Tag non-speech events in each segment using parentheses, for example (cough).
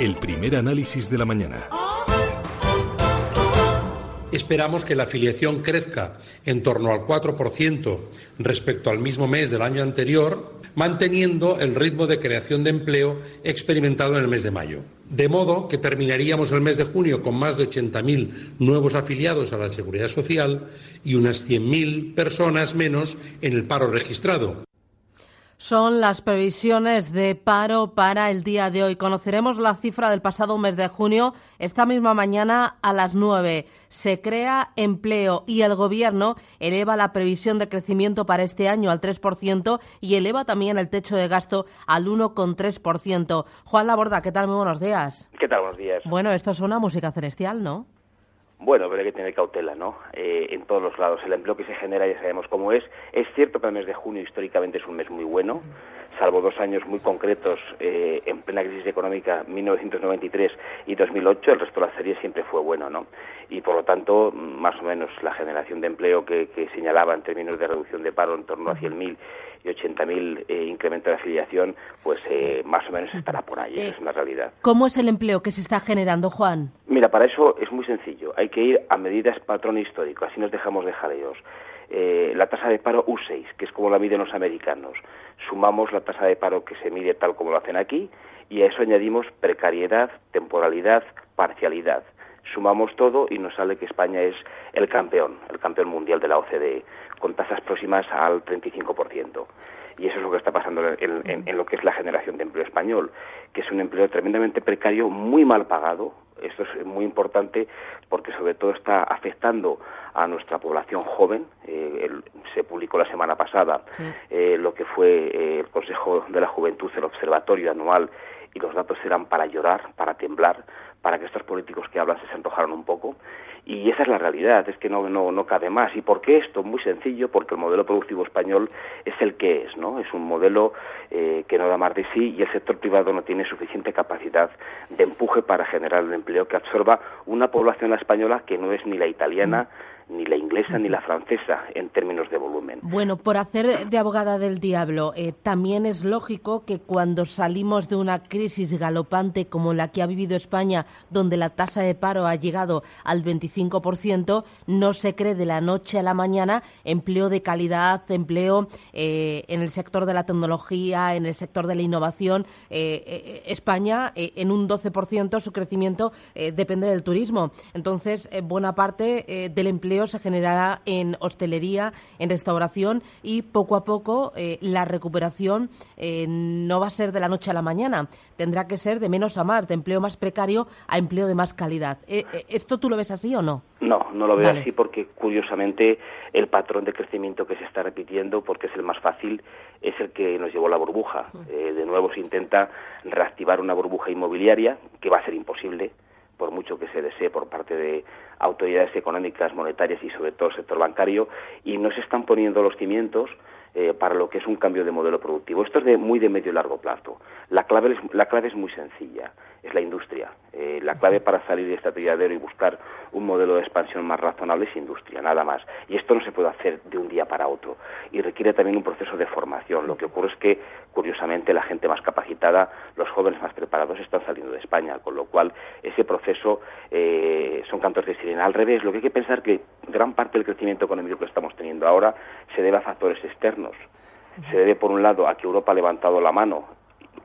El primer análisis de la mañana. Esperamos que la afiliación crezca en torno al 4% respecto al mismo mes del año anterior, manteniendo el ritmo de creación de empleo experimentado en el mes de mayo. De modo que terminaríamos el mes de junio con más de 80.000 nuevos afiliados a la Seguridad Social y unas 100.000 personas menos en el paro registrado. Son las previsiones de paro para el día de hoy. Conoceremos la cifra del pasado mes de junio esta misma mañana a las nueve. Se crea empleo y el Gobierno eleva la previsión de crecimiento para este año al 3% y eleva también el techo de gasto al 1,3%. Juan Laborda, ¿qué tal? Muy buenos días. ¿Qué tal? Buenos días. Bueno, esto es una música celestial, ¿no? Bueno, pero hay que tener cautela, ¿no? Eh, en todos los lados. El empleo que se genera ya sabemos cómo es. Es cierto que el mes de junio históricamente es un mes muy bueno, salvo dos años muy concretos eh, en plena crisis económica, 1993 y 2008, el resto de la serie siempre fue bueno, ¿no? Y por lo tanto, más o menos la generación de empleo que, que señalaba en términos de reducción de paro en torno a 100.000 y 80.000 eh, incremento de afiliación, pues eh, más o menos estará por ahí, esa es una realidad. ¿Cómo es el empleo que se está generando, Juan? Mira, para eso es muy sencillo, hay que ir a medidas patrón histórico, así nos dejamos de jaleos. Eh, la tasa de paro U6, que es como la miden los americanos. Sumamos la tasa de paro que se mide tal como lo hacen aquí y a eso añadimos precariedad, temporalidad, parcialidad. Sumamos todo y nos sale que España es el campeón, el campeón mundial de la OCDE, con tasas próximas al 35%. Y eso es lo que está pasando en, en, lo que es la generación de empleo español, que es un empleo tremendamente precario, muy mal pagado. Esto es muy importante porque sobre todo está afectando a nuestra población joven. Eh, se publicó la semana pasada eh, lo que fue eh, el Consejo de la Juventud, el Observatorio Anual, y los datos eran para llorar, para temblar, para que estos políticos que hablan se antojaran un poco. Y esa es la realidad, es que no, no, no cabe más. ¿Y por qué esto? Muy sencillo, porque el modelo productivo español es el que es, ¿no? Es un modelo eh, que no da más de sí y el sector privado no tiene suficiente capacidad de empuje para generar el empleo que absorba una población española que no es ni la italiana, ni la inglesa ni la francesa en términos de volumen. Bueno, por hacer de abogada del diablo, eh, también es lógico que cuando salimos de una crisis galopante como la que ha vivido España, donde la tasa de paro ha llegado al 25%, no se cree de la noche a la mañana empleo de calidad, empleo eh, en el sector de la tecnología, en el sector de la innovación. Eh, España, en un 12%, su crecimiento depende del turismo. Entonces, buena parte del empleo se generará en hostelería, en restauración y poco a poco eh, la recuperación eh, no va a ser de la noche a la mañana, tendrá que ser de menos a más, de empleo más precario a empleo de más calidad. Eh, ¿Esto tú lo ves así o no? No, no lo veo así porque curiosamente el patrón de crecimiento que se está repitiendo, porque es el más fácil, es el que nos llevó la burbuja. de nuevo se intenta reactivar una burbuja inmobiliaria que va a ser imposible por mucho que se desee por parte de autoridades económicas, monetarias y sobre todo el sector bancario, y no se están poniendo los cimientos eh, para lo que es un cambio de modelo productivo. Esto es de muy de medio y largo plazo. La clave es, la clave es muy sencilla, es la industria. Eh, la clave para salir de este atolladero y buscar un modelo de expansión más razonable es industria, nada más. Y esto no se puede hacer de un día para otro y requiere también un proceso de formación. Lo que ocurre es que, curiosamente, la gente más capacitada, los jóvenes más preparados están saliendo de España, con lo cual ese proceso eh, son cantos de sirena. Al revés, lo que hay que pensar que gran parte del crecimiento económico que estamos teniendo ahora se debe a factores externos. Se debe, por un lado, a que Europa ha levantado la mano,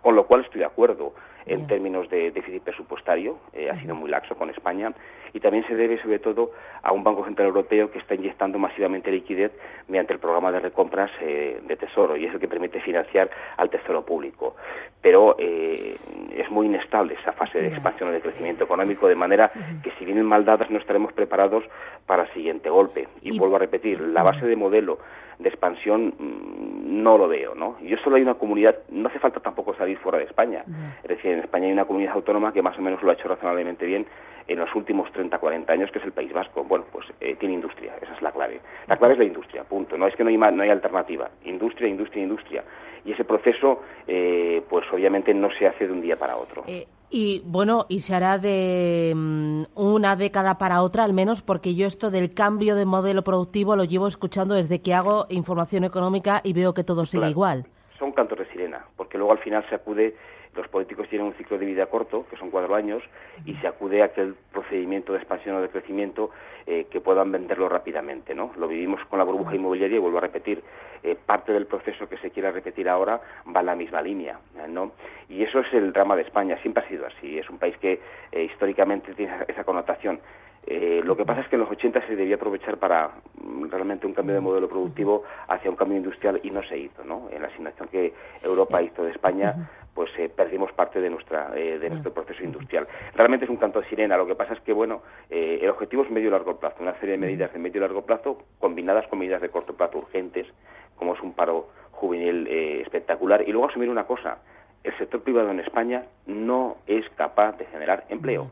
con lo cual estoy de acuerdo en términos de déficit presupuestario, eh, ha sido muy laxo con España, y también se debe sobre todo a un Banco Central Europeo que está inyectando masivamente liquidez mediante el programa de recompras eh, de Tesoro, y es el que permite financiar al Tesoro público. Pero eh, es muy inestable esa fase de expansión y de crecimiento económico, de manera que si vienen mal dadas no estaremos preparados para el siguiente golpe. Y, vuelvo a repetir, la base de modelo de expansión mm, no lo veo, ¿no? Yo solo hay una comunidad, no hace falta tampoco salir fuera de España. Es decir, en España hay una comunidad autónoma que más o menos lo ha hecho razonablemente bien en los últimos 30, 40 años, que es el País Vasco. Bueno, pues eh, tiene industria, esa es la clave. La clave es la industria, punto. No es que no hay, no hay alternativa. Industria, industria, industria. Y ese proceso, eh, pues obviamente no se hace de un día para otro. Eh, y bueno, y se hará de mm, una década para otra al menos, porque yo esto del cambio de modelo productivo lo llevo escuchando desde que hago información económica y veo que todo sigue igual. Son cantos de sirena, porque luego al final se acude los políticos tienen un ciclo de vida corto, que son cuatro años, y se acude a aquel procedimiento de expansión o de crecimiento eh, que puedan venderlo rápidamente, ¿no? Lo vivimos con la burbuja inmobiliaria y vuelvo a repetir, eh, parte del proceso que se quiera repetir ahora va en la misma línea, ¿no? Y eso es el drama de España, siempre ha sido así, es un país que históricamente tiene esa connotación eh, lo que pasa es que en los 80 se debía aprovechar para mm, realmente un cambio de modelo productivo hacia un cambio industrial y no se hizo, ¿no? En la asignación que Europa hizo de España, pues eh, perdimos parte de nuestra eh, de nuestro proceso industrial. Realmente es un canto de sirena. Lo que pasa es que bueno, el objetivo es medio y largo plazo, una serie de medidas de medio y largo plazo combinadas con medidas de corto plazo urgentes, como es un paro juvenil espectacular. Y luego asumir una cosa: el sector privado en España no es capaz de generar empleo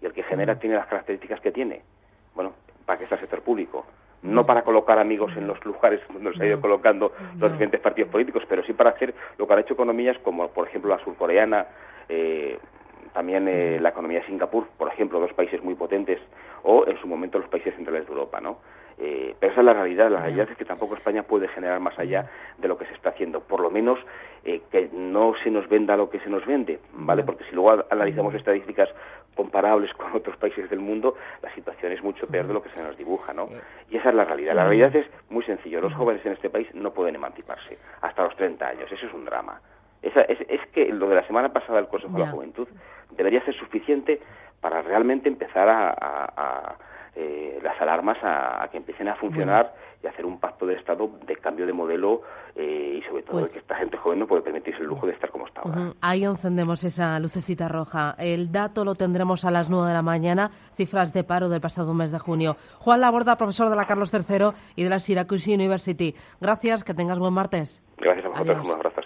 y el que genera tiene las características que tiene. Bueno, para que sea el sector público. No para colocar amigos en los lugares (laughs) donde se ha ido colocando los diferentes partidos políticos, pero sí para hacer lo que han hecho economías como, por ejemplo, la surcoreana, eh, también eh, la economía de Singapur, por ejemplo, dos países muy potentes, o en su momento los países centrales de Europa, ¿no? Eh, pero esa es la realidad. La realidad es que tampoco España puede generar más allá de lo que se está haciendo. Por lo menos eh, que no se nos venda lo que se nos vende, ¿vale? Porque si luego analizamos estadísticas comparables con otros países del mundo, la situación es mucho peor de lo que se nos dibuja, ¿no? Y esa es la realidad. La realidad es muy sencillo. Los jóvenes en este país no pueden emanciparse hasta los 30 años. Eso es un drama. es, es, que lo de la semana pasada del Consejo de la Juventud debería ser suficiente para realmente empezar a alarmas a, que empiecen a funcionar y hacer un pacto de Estado de cambio de modelo eh, y sobre todo pues que esta gente joven no puede permitirse el lujo de estar como está ahora. Ahí encendemos esa lucecita roja. El dato lo tendremos a las 9 de la mañana, cifras de paro del pasado mes de junio. Juan Laborda, profesor de la Carlos III y de la Syracuse University. Gracias, que tengas buen martes. Gracias a vosotros, un abrazo,